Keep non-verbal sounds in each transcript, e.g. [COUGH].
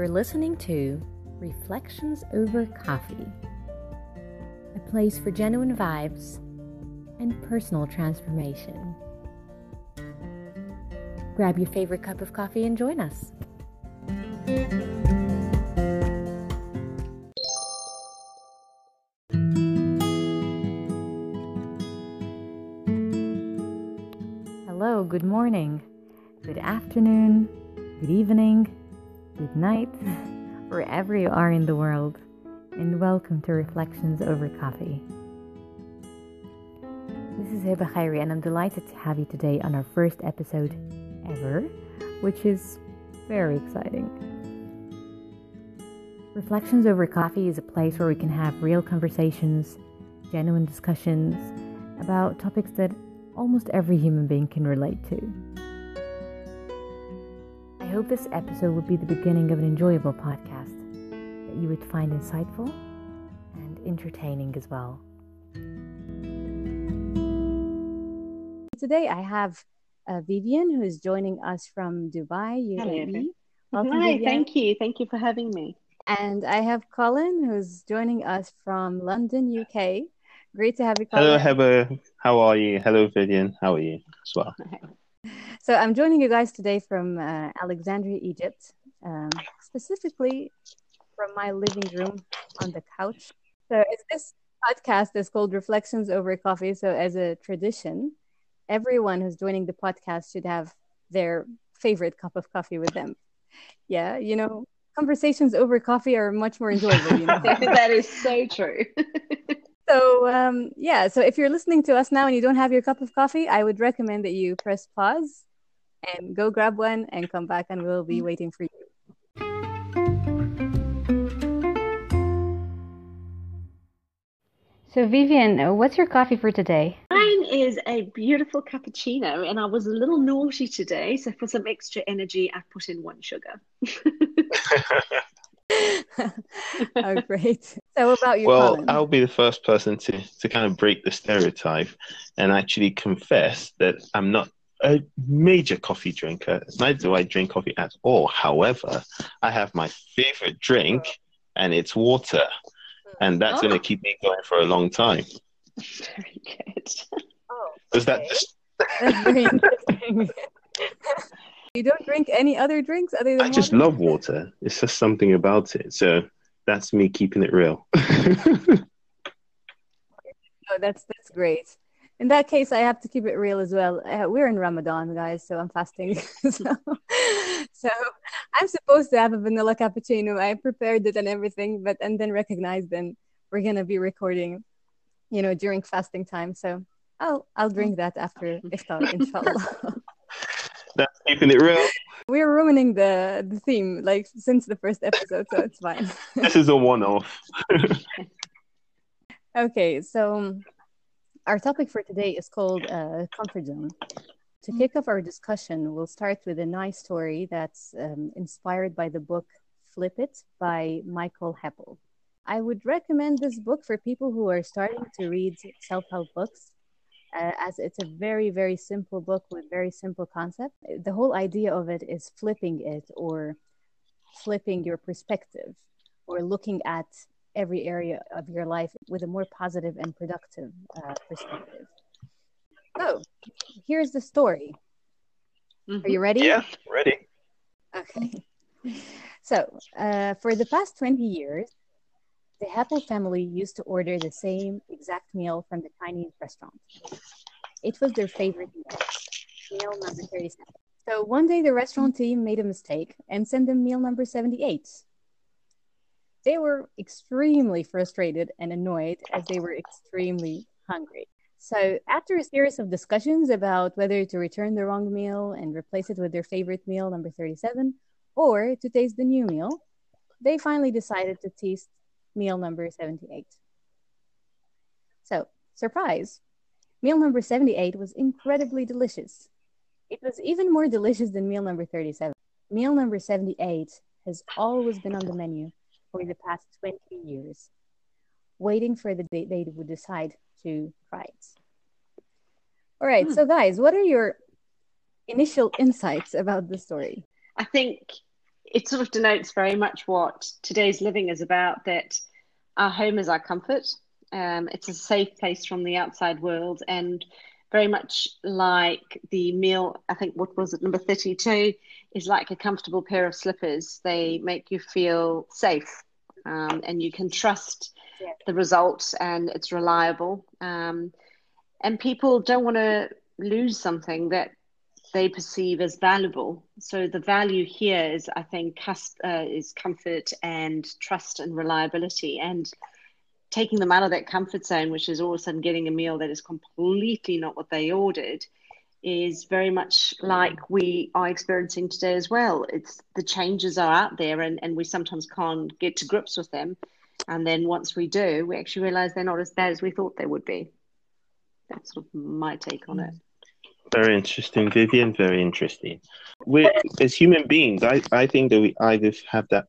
You're listening to Reflections Over Coffee, a place for genuine vibes and personal transformation. Grab your favorite cup of coffee and join us. Hello, good morning, good afternoon, good evening, good night, [LAUGHS] wherever you are in the world, and welcome to Reflections Over Coffee. This is Hiba Khairi, and I'm delighted to have you today on our first episode ever, which is very exciting. Reflections Over Coffee is a place where we can have real conversations, genuine discussions about topics that almost every human being can relate to. I hope this episode will be the beginning of an enjoyable podcast that you would find insightful and entertaining as well. Today I have uh, Vivian who is joining us from Dubai, UAE. Welcome, Hi, Vivian. thank you. Thank you for having me. And I have Colin who's joining us from London, UK. Great to have you, Colin. Hello, Heather. How are you? Hello, Vivian. How are you as well? [LAUGHS] So I'm joining you guys today from uh, Alexandria, Egypt, um, specifically from my living room on the couch. So this podcast is called Reflections Over Coffee. So as a tradition, everyone who's joining the podcast should have their favorite cup of coffee with them. Yeah, you know, conversations over coffee are much more enjoyable. You know? [LAUGHS] that is so true. [LAUGHS] so um, yeah, so if you're listening to us now and you don't have your cup of coffee, I would recommend that you press pause and go grab one and come back and we'll be waiting for you. So, Vivian, what's your coffee for today? Mine is a beautiful cappuccino, and I was a little naughty today. So, for some extra energy, I put in one sugar. [LAUGHS] oh, great. So, about you, well, Colin? I'll be the first person to, to kind of break the stereotype and actually confess that I'm not a major coffee drinker. Neither do I drink coffee at all. However, I have my favorite drink, and it's water, and that's oh. going to keep me going for a long time. Very good. [LAUGHS] Oh, Is that just? That's very [LAUGHS] interesting. you don't drink any other drinks other than. I just water? love water. It's just something about it. So that's me keeping it real. [LAUGHS] oh, that's that's great in that case, I have to keep it real as well. Uh, we're in Ramadan, guys, so I'm fasting. [LAUGHS] so, so I'm supposed to have a vanilla cappuccino. I prepared it and everything, but and then recognized then we're gonna be recording, you know, during fasting time. So I'll I'll drink that after iftar, [LAUGHS] inshallah. That's keeping it real. We're ruining the the theme like since the first episode, so it's fine. this is a one-off. [LAUGHS] okay, so our topic for today is called uh, Comfort Zone. To kick off our discussion, we'll start with a nice story that's um, inspired by the book Flip It by Michael Heppell. I would recommend this book for people who are starting to read self help books, uh, as it's a very, very simple book with very simple concept. The whole idea of it is flipping it or flipping your perspective or looking at every area of your life with a more positive and productive uh, perspective. So, here's the story. Mm-hmm. Are you ready? Yeah, ready. Okay. So, uh, for the past 20 years, the Heppell family used to order the same exact meal from the Chinese restaurant. It was their favorite meal, meal number 37. So one day the restaurant team made a mistake and sent them meal number 78. They were extremely frustrated and annoyed as they were extremely hungry. So, after a series of discussions about whether to return the wrong meal and replace it with their favorite meal, number 37, or to taste the new meal, they finally decided to taste meal number 78. So, surprise, meal number 78 was incredibly delicious. It was even more delicious than meal number 37. Meal number 78 has always been on the menu for the past 20 years, waiting for the day they would decide to try it. All right, hmm. so guys, what are your initial insights about the story? I think it sort of denotes very much what today's living is about that our home is our comfort. Um, it's a safe place from the outside world. And very much like the meal, I think, what was it, number 32, is like a comfortable pair of slippers. They make you feel safe um, and you can trust yeah. the results and it's reliable. Um, and people don't want to lose something that they perceive as valuable. So the value here is, I think, uh, is comfort and trust and reliability, and taking them out of that comfort zone, which is all of a sudden getting a meal that is completely not what they ordered, is very much like we are experiencing today as well. It's the changes are out there, and and we sometimes can't get to grips with them, and then once we do, we actually realize they're not as bad as we thought they would be. That's sort of my take on it. Very interesting, Vivian. Very interesting. We, as human beings, I, I think that we either have that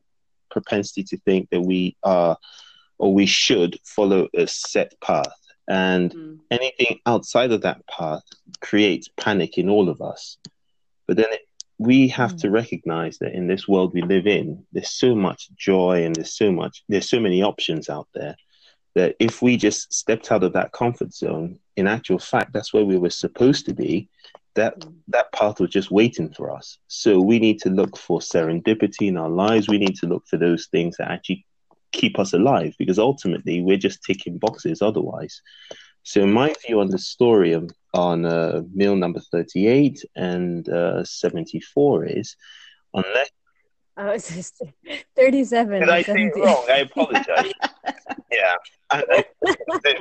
propensity to think that we are or we should follow a set path. And mm. anything outside of that path creates panic in all of us. But then it, we have mm. to recognize that in this world we live in, there's so much joy and there's so much, there's so many options out there that if we just stepped out of that comfort zone, in actual fact, that's where we were supposed to be. That mm. that path was just waiting for us. So we need to look for serendipity in our lives. We need to look for those things that actually keep us alive, because ultimately we're just ticking boxes otherwise. So my view on the story of, on uh, meal number thirty-eight and uh, seventy-four is, unless Oh, it's just [LAUGHS] 37. Did I say wrong? I apologize. [LAUGHS] yeah, I, I, said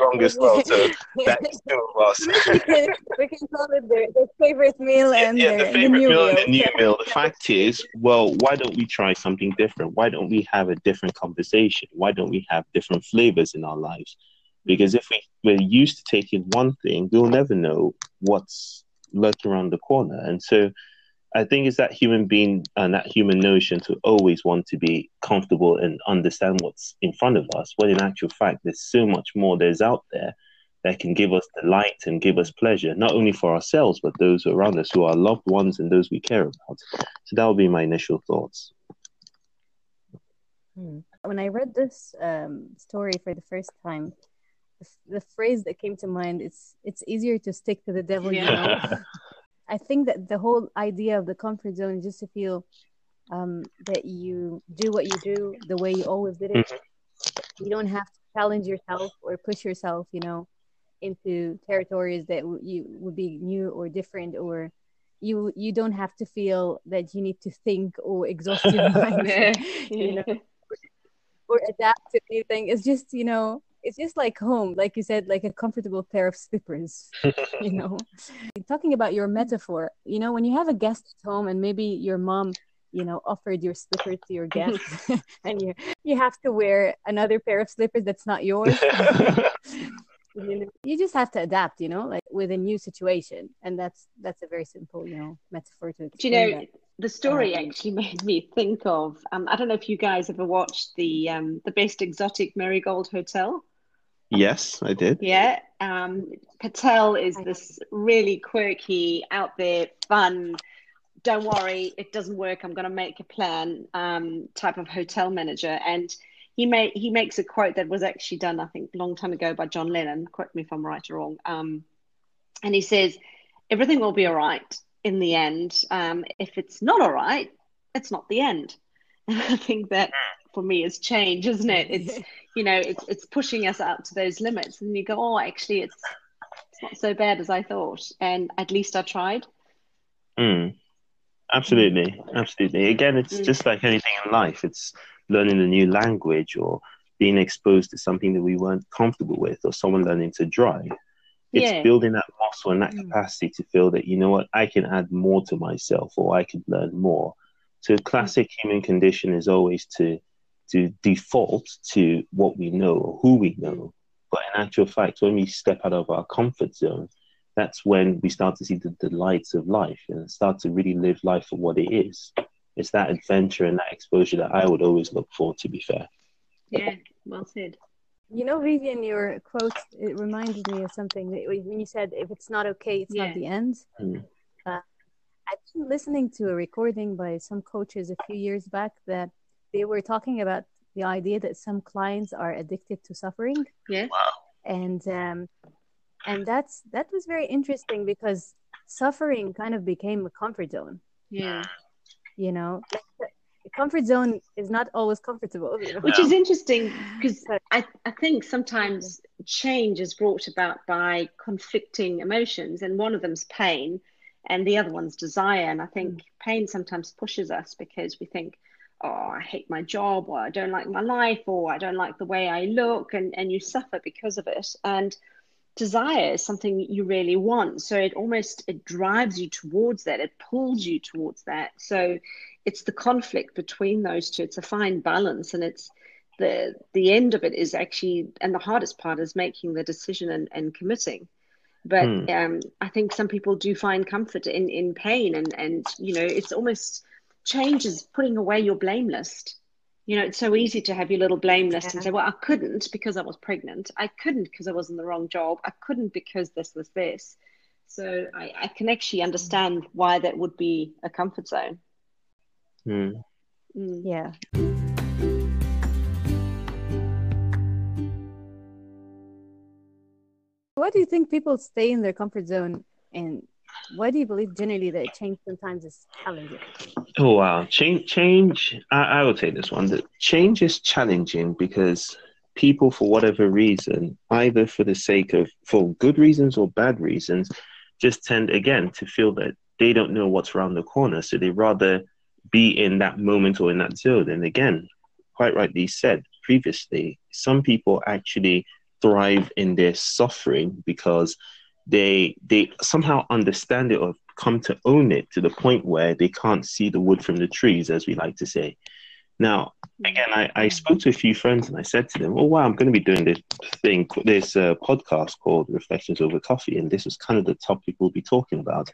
wrong as well, so that's two of us. we, can, we can call it the, the favorite meal and yeah, the, the favorite the meal, meal and the new meal. The fact is, well, why don't we try something different? Why don't we have a different conversation? Why don't we have different flavors in our lives? Because if we, we're used to taking one thing, we'll never know what's lurking around the corner. And so I think it's that human being and that human notion to always want to be comfortable and understand what's in front of us. When in actual fact, there's so much more there's out there that can give us delight and give us pleasure, not only for ourselves, but those around us who are loved ones and those we care about. So that would be my initial thoughts. Hmm. When I read this um, story for the first time, the, the, phrase that came to mind is "It's easier to stick to the devil yeah. you know." [LAUGHS] I think that the whole idea of the comfort zone is just to feel um, that you do what you do the way you always did it. Mm-hmm. You don't have to challenge yourself or push yourself, you know, into territories that w- you would be new or different, or you you don't have to feel that you need to think or exhaust your [LAUGHS] mind, [LAUGHS] [LAUGHS] you know, or adapt to anything. It's just you know it's just like home like you said like a comfortable pair of slippers [LAUGHS] you know? Talking about your metaphor you know when you have a guest at home and maybe your mom you know offered your slippers to your guest [LAUGHS] [LAUGHS] and you you have to wear another pair of slippers that's not yours. You, know, you just have to adapt you know like with a new situation. And that's that's a very simple you know metaphor to do you know that. the story uh, actually made me think of um, i don't know if you guys ever watched the um, the best exotic marigold hotel Yes, I did. Yeah. Um, Patel is this really quirky, out there, fun, don't worry, it doesn't work. I'm going to make a plan um, type of hotel manager. And he made he makes a quote that was actually done, I think, a long time ago by John Lennon. Correct me if I'm right or wrong. Um, and he says, everything will be all right in the end. Um, if it's not all right, it's not the end. And [LAUGHS] I think that for me is change, isn't it? It's [LAUGHS] you know, it's it's pushing us out to those limits, and you go, oh, actually, it's it's not so bad as I thought, and at least I tried. Mm. Absolutely, absolutely. Again, it's mm. just like anything in life. It's learning a new language or being exposed to something that we weren't comfortable with, or someone learning to drive. It's yeah. building that muscle and that mm. capacity to feel that you know what I can add more to myself, or I can learn more. So, a classic human condition is always to to default to what we know or who we know. But in actual fact, when we step out of our comfort zone, that's when we start to see the delights of life and start to really live life for what it is. It's that adventure and that exposure that I would always look for, to be fair. Yeah, well said. You know, Vivian, your quote, it reminded me of something that when you said, if it's not okay, it's yeah. not the end. Mm. Uh, listening to a recording by some coaches a few years back that they were talking about the idea that some clients are addicted to suffering. Yeah. Wow. And um, and that's that was very interesting because suffering kind of became a comfort zone. Yeah. You know, the comfort zone is not always comfortable. You know? Which is interesting because I, I think sometimes change is brought about by conflicting emotions, and one of them's pain, and the other one's desire. And I think pain sometimes pushes us because we think, oh, I hate my job, or I don't like my life, or I don't like the way I look, and, and you suffer because of it. And desire is something you really want. So it almost it drives you towards that. It pulls you towards that. So it's the conflict between those two. It's a fine balance and it's the the end of it is actually and the hardest part is making the decision and, and committing. But Hmm. um, i think some people do find comfort in in pain and and you know it's almost change is putting away your blame list you know, it's so easy to have your little blame list and say, well, I couldn't because I was pregnant. I couldn't because I was in the wrong job. I couldn't because this was this. So I, I can actually understand why that would be a comfort zone. Mm. Mm. Yeah. Why do you think people stay in their comfort zone and why do you believe generally that change sometimes is challenging? Oh wow, change. Change. I, I will take this one. That change is challenging because people, for whatever reason, either for the sake of for good reasons or bad reasons, just tend again to feel that they don't know what's around the corner, so they rather be in that moment or in that zone. And again, quite rightly said previously, some people actually thrive in their suffering because they they somehow understand it or come to own it to the point where they can't see the wood from the trees, as we like to say. Now, again, I, I spoke to a few friends and I said to them, "Oh wow, I'm going to be doing this thing, this uh, podcast called Reflections Over Coffee, and this is kind of the topic we'll be talking about."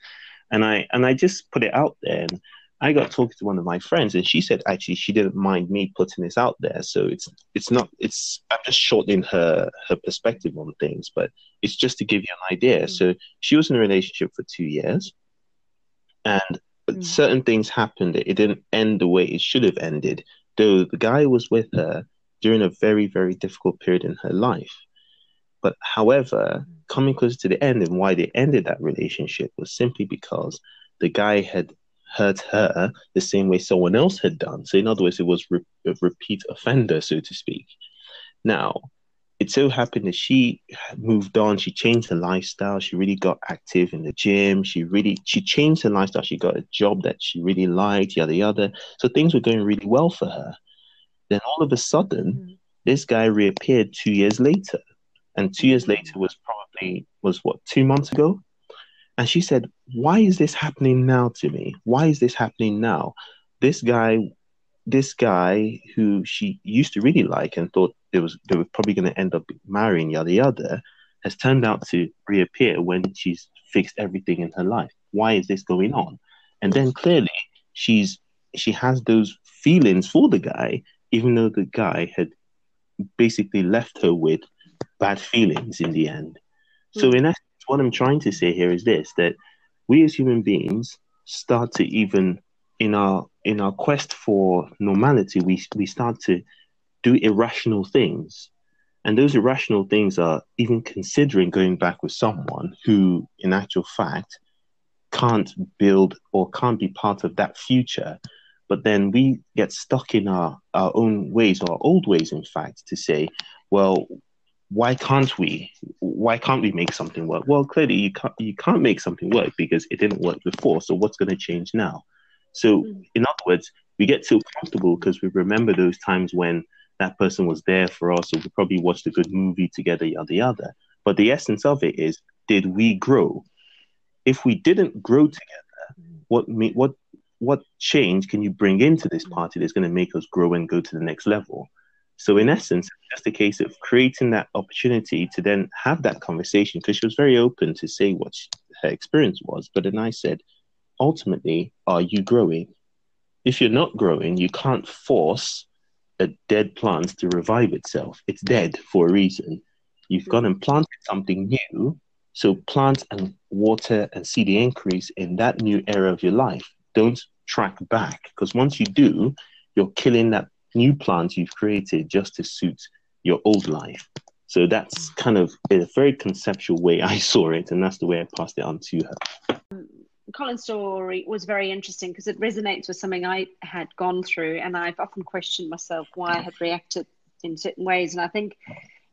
And I and I just put it out there, and I got talking to one of my friends, and she said actually she didn't mind me putting this out there. So it's it's not it's I'm just shortening her her perspective on things, but it's just to give you an idea. So she was in a relationship for two years, and Mm. certain things happened. It didn't end the way it should have ended. Though the guy was with her during a very very difficult period in her life. But however, coming closer to the end and why they ended that relationship was simply because the guy had hurt her the same way someone else had done. So, in other words, it was re- a repeat offender, so to speak. Now, it so happened that she moved on. She changed her lifestyle. She really got active in the gym. She really she changed her lifestyle. She got a job that she really liked, yada yada. So things were going really well for her. Then all of a sudden, Mm. this guy reappeared two years later, and two years later was probably was what two months ago. And she said, Why is this happening now to me? Why is this happening now? This guy, this guy who she used to really like and thought it was they were probably going to end up marrying, yada yada, has turned out to reappear when she's fixed everything in her life. Why is this going on? And then clearly she's she has those feelings for the guy, even though the guy had basically left her with bad feelings in the end. So hmm. in essence, what I'm trying to say here is this that we as human beings start to even in our in our quest for normality, we we start to do irrational things. And those irrational things are even considering going back with someone who, in actual fact, can't build or can't be part of that future. But then we get stuck in our, our own ways, or our old ways, in fact, to say, well, why can't we? Why can't we make something work? Well, clearly you can't you can't make something work because it didn't work before. So what's going to change now? So Mm. in other words, we get so comfortable because we remember those times when that person was there for us, or we probably watched a good movie together, yada yada. But the essence of it is, did we grow? If we didn't grow together, what me what what change can you bring into this party that's going to make us grow and go to the next level? So in essence, just a case of creating that opportunity to then have that conversation because she was very open to say what she, her experience was. But then I said, ultimately, are you growing? If you're not growing, you can't force a dead plant to revive itself. It's dead for a reason. You've gone and planted something new So plant and water and see the increase in that new era of your life. Don't track back because once you do, you're killing that new plant you've created just to suit your old life. So that's kind of a very conceptual way I [LAUGHS] saw it, and that's the way I passed it on to her. Colin's story was very interesting because it resonates with something I had gone through, and I've often questioned myself why I had reacted in certain ways. And I think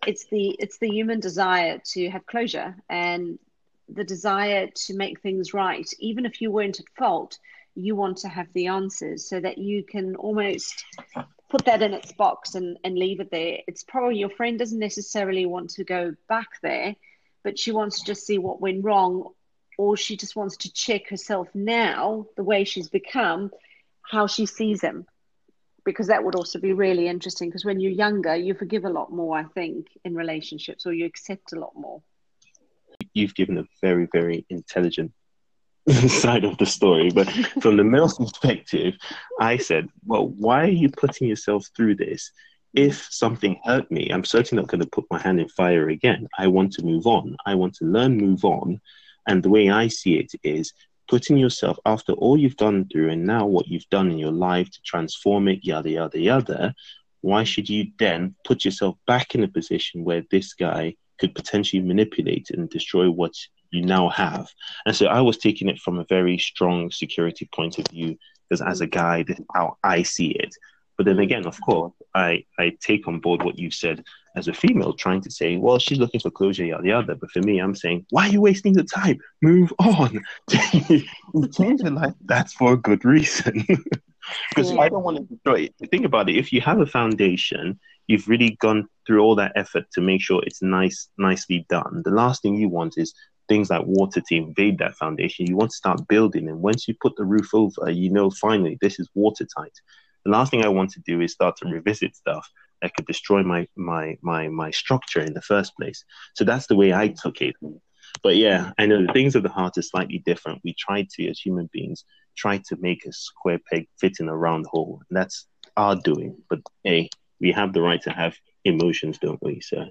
it's the it's the human desire to have closure and the desire to make things right, even if you weren't at fault. You want to have the answers so that you can almost put that in its box and, and leave it there. It's probably your friend doesn't necessarily want to go back there, but she wants to just see what went wrong, or she just wants to check herself now, the way she's become, how she sees him. Because that would also be really interesting. Because when you're younger, you forgive a lot more, I think, in relationships, or you accept a lot more. You've given a very, very intelligent [LAUGHS] side of the story. But from the male perspective, I said, well, why are you putting yourself through this? If something hurt me, I'm certainly not going to put my hand in fire again. I want to move on. I want to learn, move on. And the way I see it is putting yourself after all you've gone through and now what you've done in your life to transform it, yada, yada, yada. Why should you then put yourself back in a position where this guy could potentially manipulate and destroy what you now have. And so I was taking it from a very strong security point of view because as a guy, this is how I see it. But then again, of course, I, I take on board what you said as a female, trying to say, well, she's looking for closure, yada yada. But for me, I'm saying, why are you wasting the time? Move on. [LAUGHS] Change your life. That's for a good reason. [LAUGHS] Because yeah. I don't want to destroy it. Think about it. If you have a foundation, you've really gone through all that effort to make sure it's nice, nicely done. The last thing you want is things like water to invade that foundation. You want to start building, and once you put the roof over, you know finally this is watertight. The last thing I want to do is start to revisit stuff that could destroy my my my my structure in the first place. So that's the way I took it. But yeah, I know the things of the heart are slightly different. We try to, as human beings, try to make a square peg fit in a round hole. And that's our doing. But hey, we have the right to have emotions, don't we? So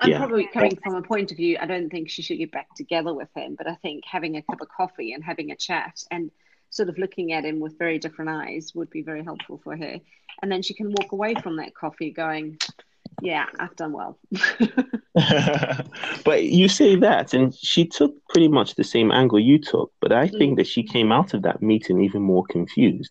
I'm yeah. probably coming from a point of view, I don't think she should get back together with him, but I think having a cup of coffee and having a chat and sort of looking at him with very different eyes would be very helpful for her. And then she can walk away from that coffee going, yeah, I've done well. [LAUGHS] [LAUGHS] but you say that, and she took pretty much the same angle you took, but I think mm. that she came out of that meeting even more confused,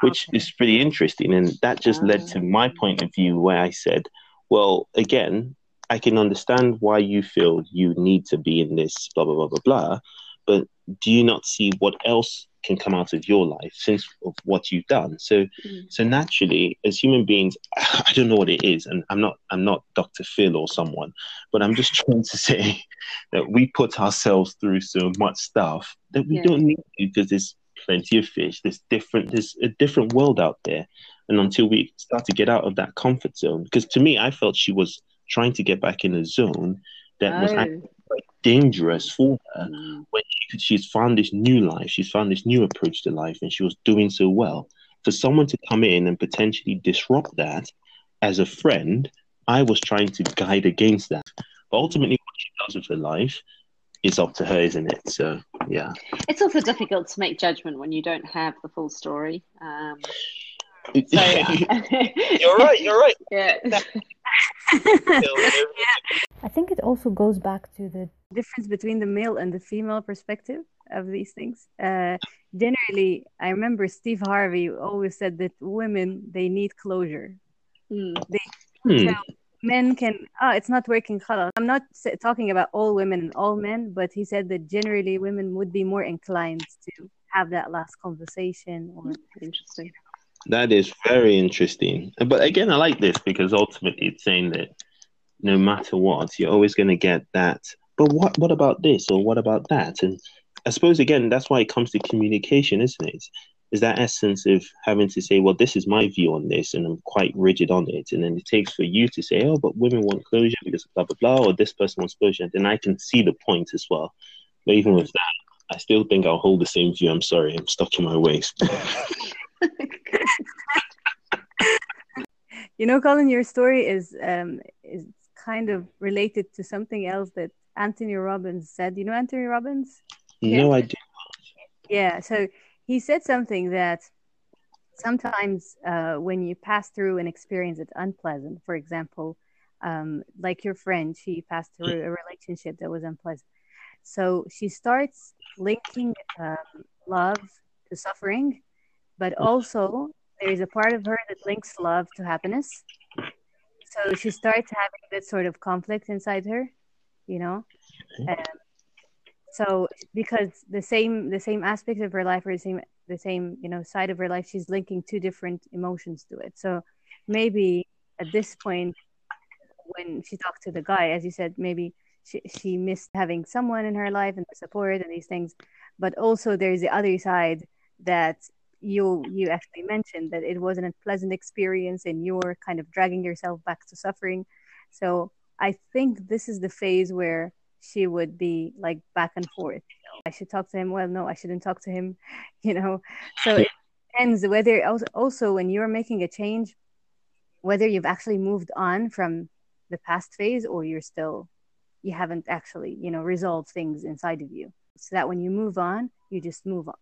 which okay. is pretty interesting. And that just led to my point of view where I said, well, again, I can understand why you feel you need to be in this, blah, blah, blah, blah, blah. But do you not see what else can come out of your life since of what you've done? So, mm. so naturally, as human beings, [LAUGHS] I don't know what it is, and I'm not, I'm not Dr. Phil or someone, but I'm just [LAUGHS] trying to say that we put ourselves through so much stuff that we yeah. don't need to because there's plenty of fish. There's different, there's a different world out there, and until we start to get out of that comfort zone, because to me, I felt she was trying to get back in a zone that oh. was quite dangerous for her mm. when she, she's found this new life, she's found this new approach to life, and she was doing so well. For someone to come in and potentially disrupt that as a friend, I was trying to guide against that. But ultimately, what she does with her life is up to her, isn't it? So, yeah. It's also difficult to make judgment when you don't have the full story. Um, [LAUGHS] so, you're [LAUGHS] right. You're right. Yeah. [LAUGHS] I think it also goes back to the difference between the male and the female perspective of these things. Uh, generally, I remember Steve Harvey always said that women they need closure. Mm. They hmm. men can. Oh, it's not working. I'm not talking about all women and all men, but he said that generally women would be more inclined to have that last conversation or interesting. That is very interesting. But again, I like this because ultimately it's saying that no matter what, you're always going to get that. But what what about this or what about that? And I suppose again, that's why it comes to communication, isn't it? Is that essence of having to say, well, this is my view on this, and I'm quite rigid on it. And then it takes for you to say, oh, but women want closure because blah blah blah, or this person wants closure. And then I can see the point as well. But even with that, I still think I'll hold the same view. I'm sorry, I'm stuck in my ways. [LAUGHS] you know, Colin, your story is um, is kind of related to something else that Anthony Robbins said. You know Anthony Robbins? No, I do. Yeah. So he said something that sometimes uh, when you pass through an experience that's unpleasant, for example, um, like your friend, she passed through a relationship that was unpleasant. So she starts linking um, love to suffering, but also there is a part of her that links love to happiness. So she starts having this sort of conflict inside her, you know. Um, so because the same the same aspect of her life or the same the same you know side of her life, she's linking two different emotions to it. So maybe at this point, when she talked to the guy, as you said, maybe she, she missed having someone in her life and the support and these things but also there's the other side that you you actually mentioned that it wasn't a pleasant experience and you're kind of dragging yourself back to suffering. So i think this is the phase where she would be like back and forth. I should talk to him. Well no i shouldn't talk to him [LAUGHS] you know? So it depends whether also when you're making a change whether you've actually moved on from the past phase or you're still you haven't actually you know resolved things inside of you. So that when you move on you just move on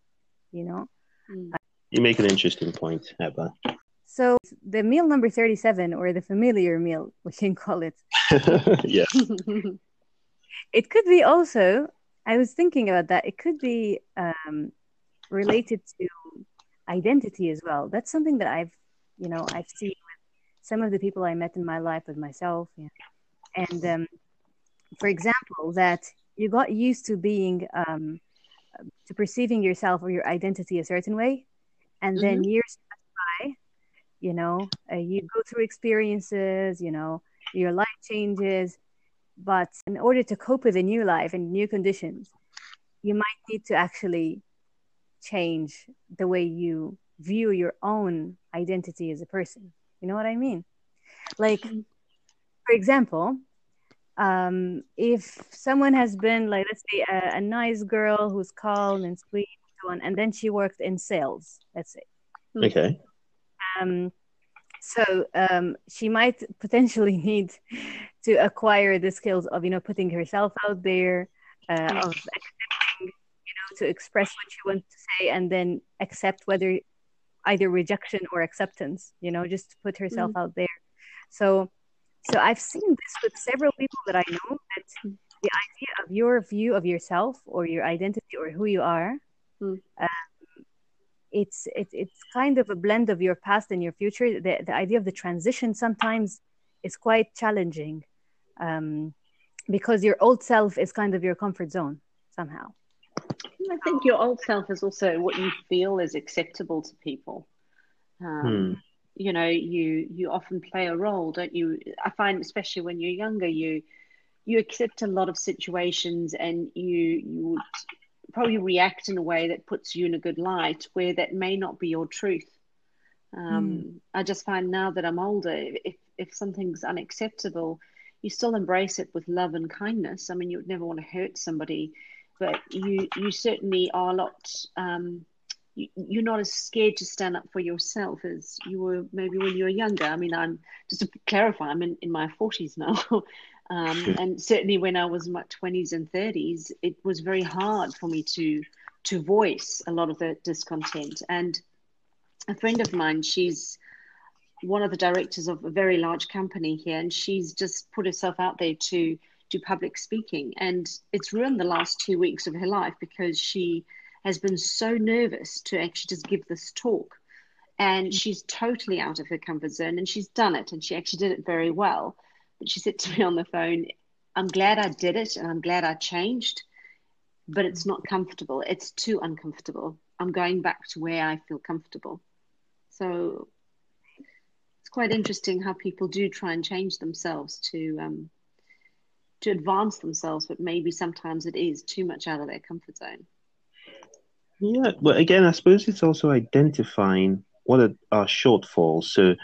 you know? Mm. You make an interesting point, Hiba. so the meal number 37 or the familiar meal we can call it [LAUGHS] yes. [LAUGHS] it could be also i was thinking about that it could be um, related to identity as well that's something that i've you know i've seen with some of the people i met in my life with myself yeah. and um, for example that you got used to being um, to perceiving yourself or your identity a certain way and then years pass by you know uh, you go through experiences you know your life changes. But in order to cope with a new life and new conditions you might need to actually change the way you view your own identity as a person. You know what i mean? Like for example um, if someone has been like let's say a, a nice girl who's calm and sweet so on and then she worked in sales let's say. Okay. um, so um, she might potentially [LAUGHS] need to acquire the skills of you know putting herself out there uh, of accepting you know to express what she wants to say and then accept whether either rejection or acceptance you know just to put herself out there. So so i've seen this with several people that i know that the idea of your view of yourself or your identity or who you are Mm. um, it's it, it's kind of a blend of your past and your future the, the idea of the transition sometimes is quite challenging um, because your old self is kind of your comfort zone somehow I think your old self is also what you feel is acceptable to people. Um, Hmm. You know, you you often play a role, don't you? I find, especially when you're younger, you you accept a lot of situations, and you you would probably react in a way that puts you in a good light, where that may not be your truth. Um, I just find now that I'm older, if if something's unacceptable, you still embrace it with love and kindness. I mean, you would never want to hurt somebody, but you you certainly are a lot. Um, you, you're not as scared to stand up for yourself as you were maybe when you were younger. I mean, I'm just to clarify, I'm in, in my 40s now. [LAUGHS] Um, and certainly when I was in my 20s and 30s, it was very hard for me to to voice a lot of the discontent. And a friend of mine, she's one of the directors of a very large company here, and she's just put herself out there to do public speaking, and it's ruined the last two weeks of her life because she has been so nervous to actually just give this talk, and she's totally out of her comfort zone, and she's done it, and she actually did it very well. But she said to me on the phone, "I'm glad I did it, and I'm glad I changed." But it's not comfortable. It's too uncomfortable. I'm going back to where I feel comfortable. So it's quite interesting how people do try and change themselves to um, to advance themselves, but maybe sometimes it is too much out of their comfort zone. Yeah, well, again, I suppose it's also identifying what are our shortfalls. So,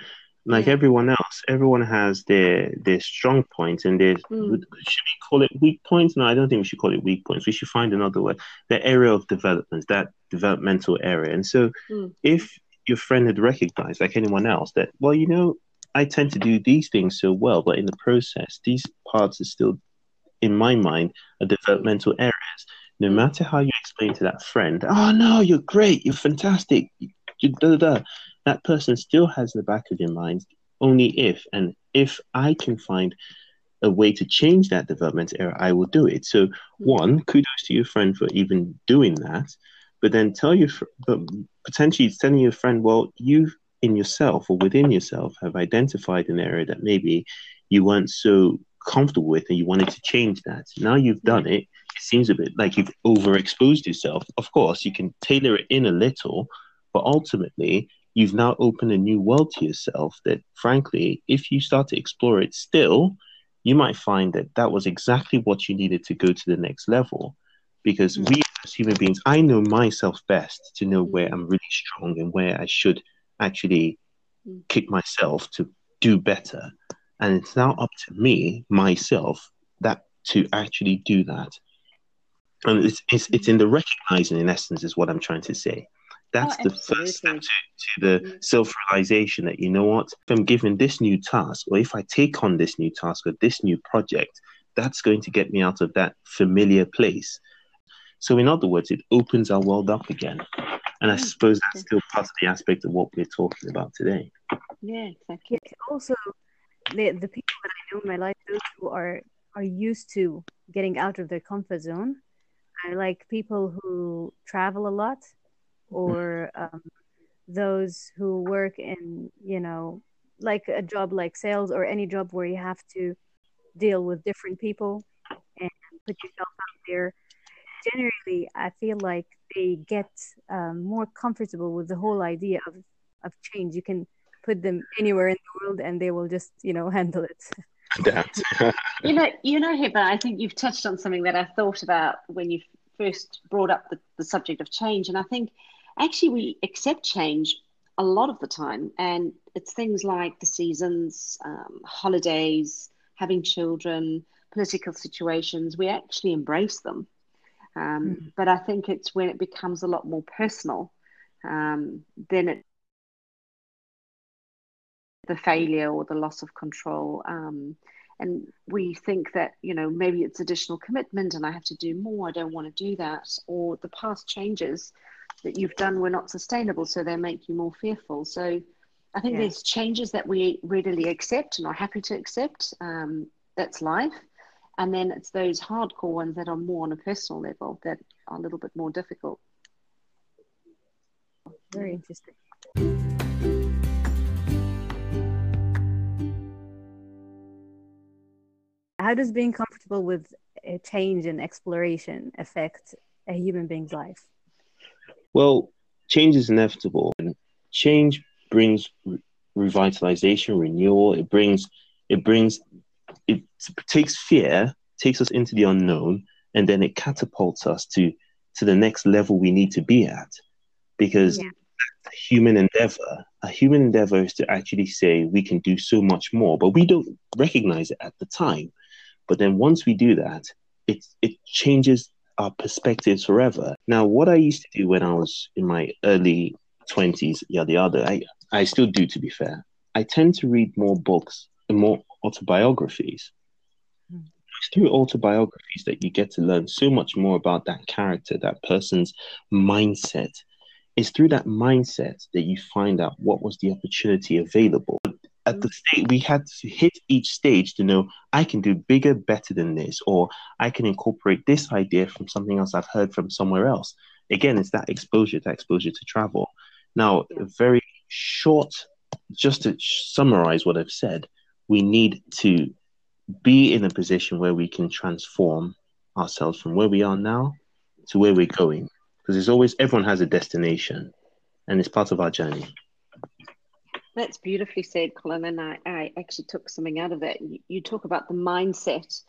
like Yeah. everyone else, everyone has their their strong points and their Mm. should we call it weak points? No, I don't think we should call it weak points. We should find another word. The area of development, that developmental area. And so, Mm. if your friend had recognized, like anyone else, that well, you know, I tend to do these things so well, but in the process, these parts are still, in my mind, are developmental areas. No matter how you explain to that friend, oh no, you're great, you're fantastic, you, da, da, da, that person still has the back of their mind only if and if I can find a way to change that development area, I will do it. So, mm-hmm. one, kudos to your friend for even doing that, but then tell your, but potentially telling your friend, well, you in yourself or within yourself have identified an area that maybe you weren't so comfortable with and you wanted to change that. Now you've mm-hmm. done it. It seems a bit like you've overexposed yourself. Of course, you can tailor it in a little, but ultimately, you've now opened a new world to yourself that, frankly, if you start to explore it still, you might find that that was exactly what you needed to go to the next level. Because mm. we as human beings, I know myself best to know where I'm really strong and where I should actually mm. kick myself to do better. And it's now up to me, myself, that to actually do that. And it's, it's, it's in the recognizing, in essence, is what I'm trying to say. That's oh, the first step to, to the mm. self realization that, you know what, if I'm given this new task, or if I take on this new task or this new project, that's going to get me out of that familiar place. So, in other words, it opens our world up again. And I suppose that's still part of the aspect of what we're talking about today. Yeah, exactly. Also, the, the people that I know in my life, those who are, are used to getting out of their comfort zone, are like people who travel a lot or um, those who work in you know like a job like sales or any job where you have to deal with different people and put yourself out there generally i feel like they get um, more comfortable with the whole idea of, of change. You can put them anywhere in the world and they will just you know [LAUGHS] handle it. [LAUGHS] You know you know Hiba, i think you've touched on something that i thought about when you first brought up the, the subject of change. And i think actually we accept change a lot of the time and it's things like the seasons um, holidays having children political situations we actually embrace them um, mm. but i think it's when it becomes a lot more personal um, then it the failure or the loss of control um, and we think that you know maybe it's additional commitment and i have to do more i don't want to do that or the past changes that you've done were not sustainable, so they make you more fearful. So I think there's changes that we readily accept and are happy to accept. Um, that's life. And then it's those hardcore ones that are more on a personal level that are a little bit more difficult. Very interesting. How does being comfortable with a change and exploration affect a human being's life? Well, change is inevitable, and change brings re- revitalization, renewal. It brings, it brings, it takes fear, takes us into the unknown, and then it catapults us to to the next level we need to be at. Because yeah. human endeavor, a human endeavor is to actually say we can do so much more, but we don't recognize it at the time. But then once we do that, it it changes our perspectives forever. Now, what I used to do when I was in my early 20s, yeah, the other, I, I still do, to be fair. I tend to read more books and more autobiographies. Mm. It's through autobiographies that you get to learn so much more about that character, that person's mindset. It's through that mindset that you find out what was the opportunity available at the state we had to hit each stage to know I can do bigger, better than this, or I can incorporate this idea from something else I've heard from somewhere else. Again, it's that exposure, that exposure to travel. Now, yeah. very short, just to summarize what I've said, we need to be in a position where we can transform ourselves from where we are now to where we're going. Because it's always, everyone has a destination and it's part of our journey. That's beautifully said, Colin. And I, I actually took something out of that. You, you talk about the mindset.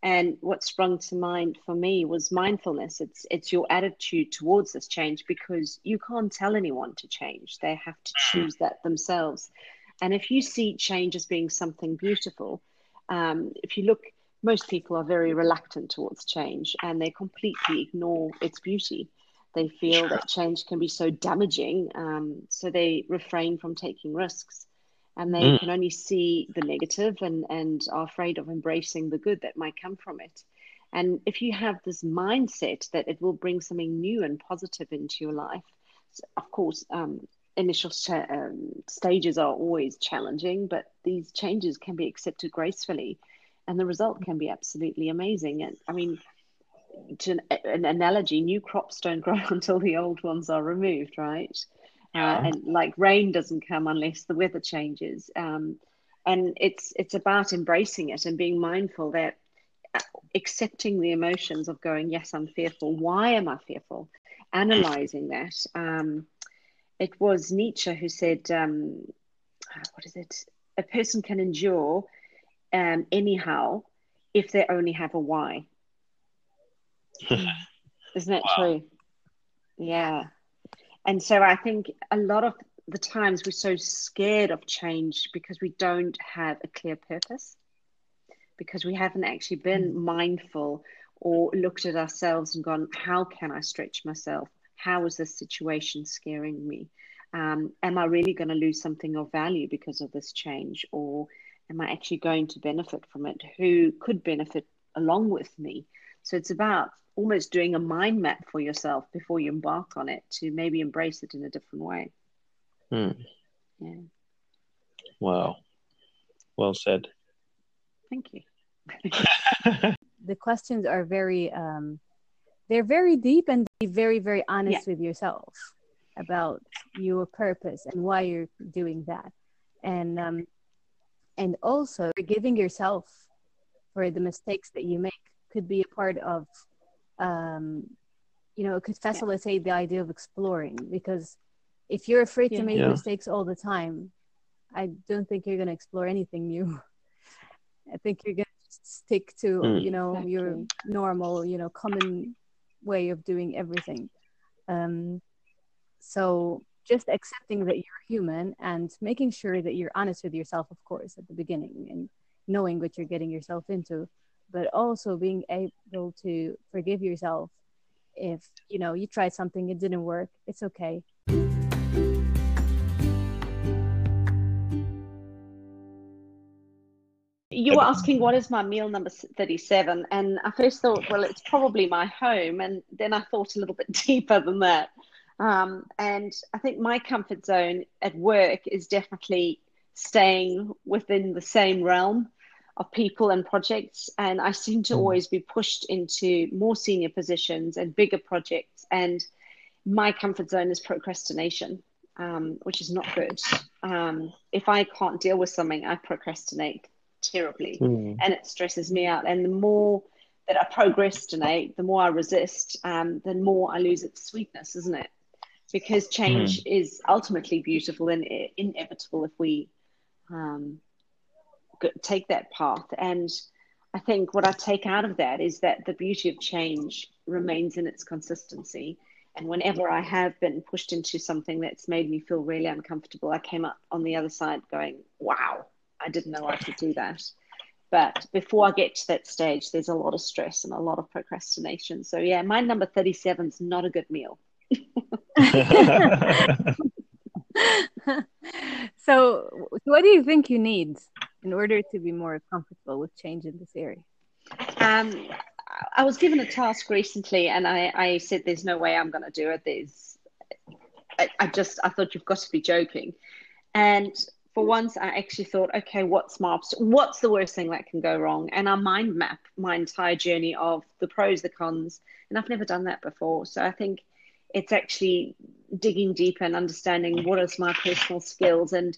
And what sprung to mind for me was mindfulness. It's it's your attitude towards this change because you can't tell anyone to change. They have to choose that themselves. And if you see change as being something beautiful, um, if you look, most people are very reluctant towards change and they completely ignore its beauty. They feel that change can be so damaging, um, so they refrain from taking risks. and they mm. can only see the negative and and are afraid of embracing the good that might come from it. And if you have this mindset that it will bring something new and positive into your life, of course, um, initial um, stages are always challenging, but these changes can be accepted gracefully, and the result can be absolutely amazing. And I mean, to an, an analogy, new crops don't grow [LAUGHS] until the old ones are removed, right? Uh, and like rain doesn't come unless the weather changes. Um, and it's it's about embracing it and being mindful that uh, accepting the emotions of going, yes, I'm fearful. Why am I fearful? Analyzing that. Um, it was Nietzsche who said, um, ah, what is it? A person can endure um, anyhow if they only have a why. Isn't that [LAUGHS] wow. true? Yeah. And so I think a lot of the times we're so scared of change because we don't have a clear purpose, because we haven't actually been mm. mindful or looked at ourselves and gone, how can I stretch myself? how is this situation scaring me? Um, am I really going to lose something of value because of this change, or am I actually going to benefit from it? Who could benefit along with me? So it's about almost doing a mind map for yourself before you embark on it to maybe embrace it in a different way. Hmm. Yeah. Wow. Well said. Thank you. [LAUGHS] [LAUGHS] the questions are very um, they're very deep and be very very honest yeah. with yourself about your purpose and why you're doing that and um and also forgiving yourself for the mistakes that you make could be a part of um you know it could facilitate yeah. the idea of exploring because if you're afraid yeah. to make mistakes all the time i don't think you're going to explore anything new [LAUGHS] i think you're going to stick to mm. you know exactly. your normal you know common way of doing everything. Um, so just accepting that you're human and making sure that you're honest with yourself, of course, at the beginning and knowing what you're getting yourself into, but also being able to forgive yourself if you know you tried something it didn't work. It's okay. you were asking what is my meal number 37 and i first thought well it's probably my home and then i thought a little bit [LAUGHS] deeper than that um, and i think my comfort zone at work is definitely staying within the same realm of people and projects and i seem to mm. always be pushed into more senior positions and bigger projects and my comfort zone is procrastination um, which is not good um, if i can't deal with something i procrastinate terribly mm. and it stresses me out. And the more that I procrastinate, the more I resist, um, the more I lose its sweetness, isn't it? Because change mm. is ultimately beautiful and inevitable if we um, take that path. And I think what I take out of that is that the beauty of change remains in its consistency. And whenever I have been pushed into something that's made me feel really uncomfortable, I came up on the other side going, wow, I didn't know I could do that. But before I get to that stage, there's a lot of stress and a lot of procrastination. So yeah, my number 37 is not a good meal. [LAUGHS] [LAUGHS] so what do you think you need in order to be more comfortable with change in this area? Um, I was given a task recently and I, I said, there's no way I'm going to do it. There's, I, I just, I thought you've got to be joking. And for once I actually thought, okay, what's my what's the worst thing that can go wrong? And I mind map my entire journey of the pros, the cons, and I've never done that before. So I think it's actually digging deeper and understanding what is my personal skills and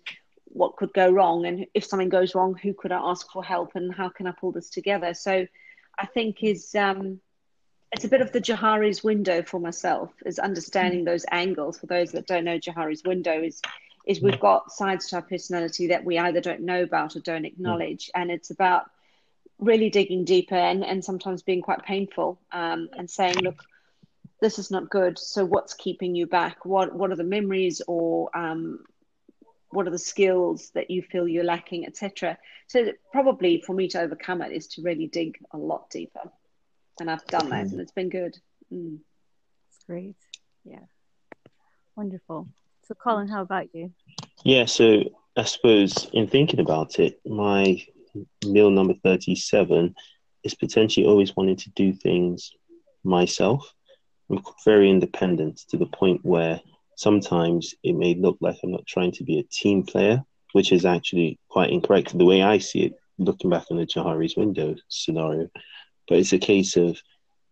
what could go wrong, and if something goes wrong, who could I ask for help, and how can I pull this together? So I think is um, it's a bit of the Johari's window for myself, is understanding those angles. For those that don't know, Johari's window is is we've got sides to our personality that we either don't know about or don't acknowledge. And it's about really digging deeper and, and sometimes being quite painful um, and saying, look, this is not good. So what's keeping you back? What what are the memories or um, what are the skills that you feel you're lacking, etc. So probably for me to overcome it is to really dig a lot deeper. And I've done that and it's been good. Mm. It's great. Yeah. Wonderful. So, Colin, how about you? Yeah, so I suppose in thinking about it, my meal number 37 is potentially always wanting to do things myself. I'm very independent to the point where sometimes it may look like I'm not trying to be a team player, which is actually quite incorrect the way I see it, looking back on the Johari's window scenario. But it's a case of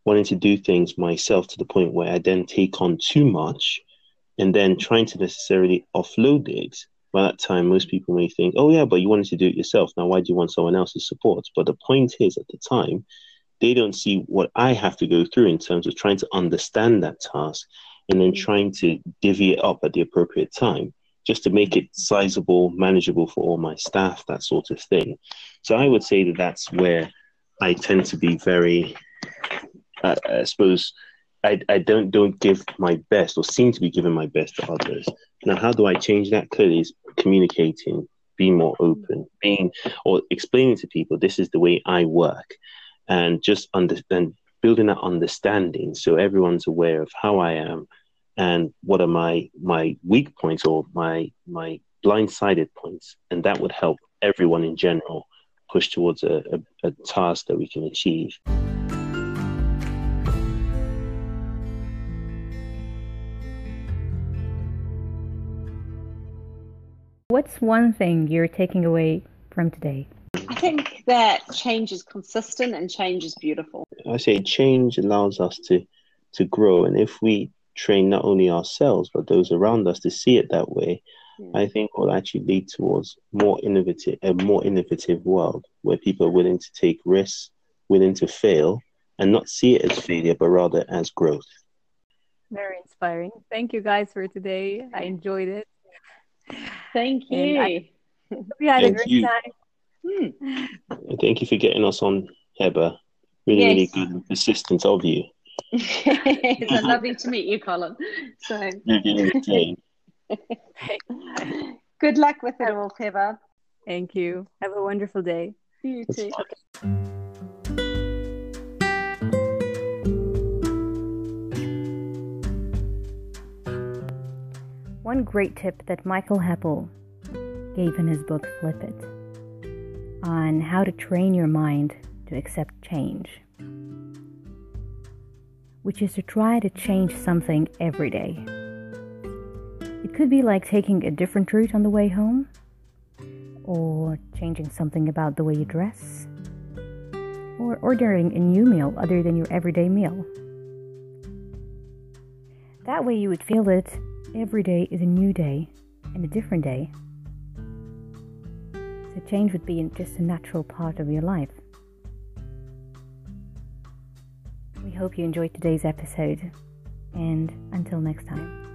wanting to do things myself to the point where I then take on too much and then trying to necessarily offload it. By that time, most people may think, oh, yeah, but you wanted to do it yourself. Now, why do you want someone else's support? But the point is, at the time, they don't see what I have to go through in terms of trying to understand that task and then trying to divvy it up at the appropriate time just to make it sizable, manageable for all my staff, that sort of thing. So I would say that that's where I tend to be very, uh, I suppose, I, I don't don't give my best or seem to be giving my best to others. Now, how do I change that? Clearly, is communicating, being more open, being or explaining to people this is the way I work, and just understand building that understanding so everyone's aware of how I am and what are my my weak points or my my blindsided points, and that would help everyone in general push towards a, a, a task that we can achieve. What's one thing you're taking away from today? I think that change is consistent and change is beautiful. I say change allows us to to grow, and if we train not only ourselves but those around us to see it that way, mm. I think will actually lead towards more innovative a more innovative world where people are willing to take risks, willing to fail, and not see it as failure but rather as growth. Very inspiring. Thank you guys for today. I enjoyed it. Thank you. I, we had Thank a great you. time. Hmm. Thank you for getting us on, Hiba. Really, yes. really good assistance of you. It's lovely to meet you, Colin. So [LAUGHS] good luck with it all, Hiba. Thank you. Have a wonderful day. You too. One great tip that Michael Heppell gave in his book Flip It on how to train your mind to accept change, which is to try to change something every day. It could be like taking a different route on the way home, or changing something about the way you dress, or ordering a new meal other than your everyday meal. That way, you would feel that Every day is a new day and a different day. So change would be just a natural part of your life. Hope you enjoyed today's episode, and until next time.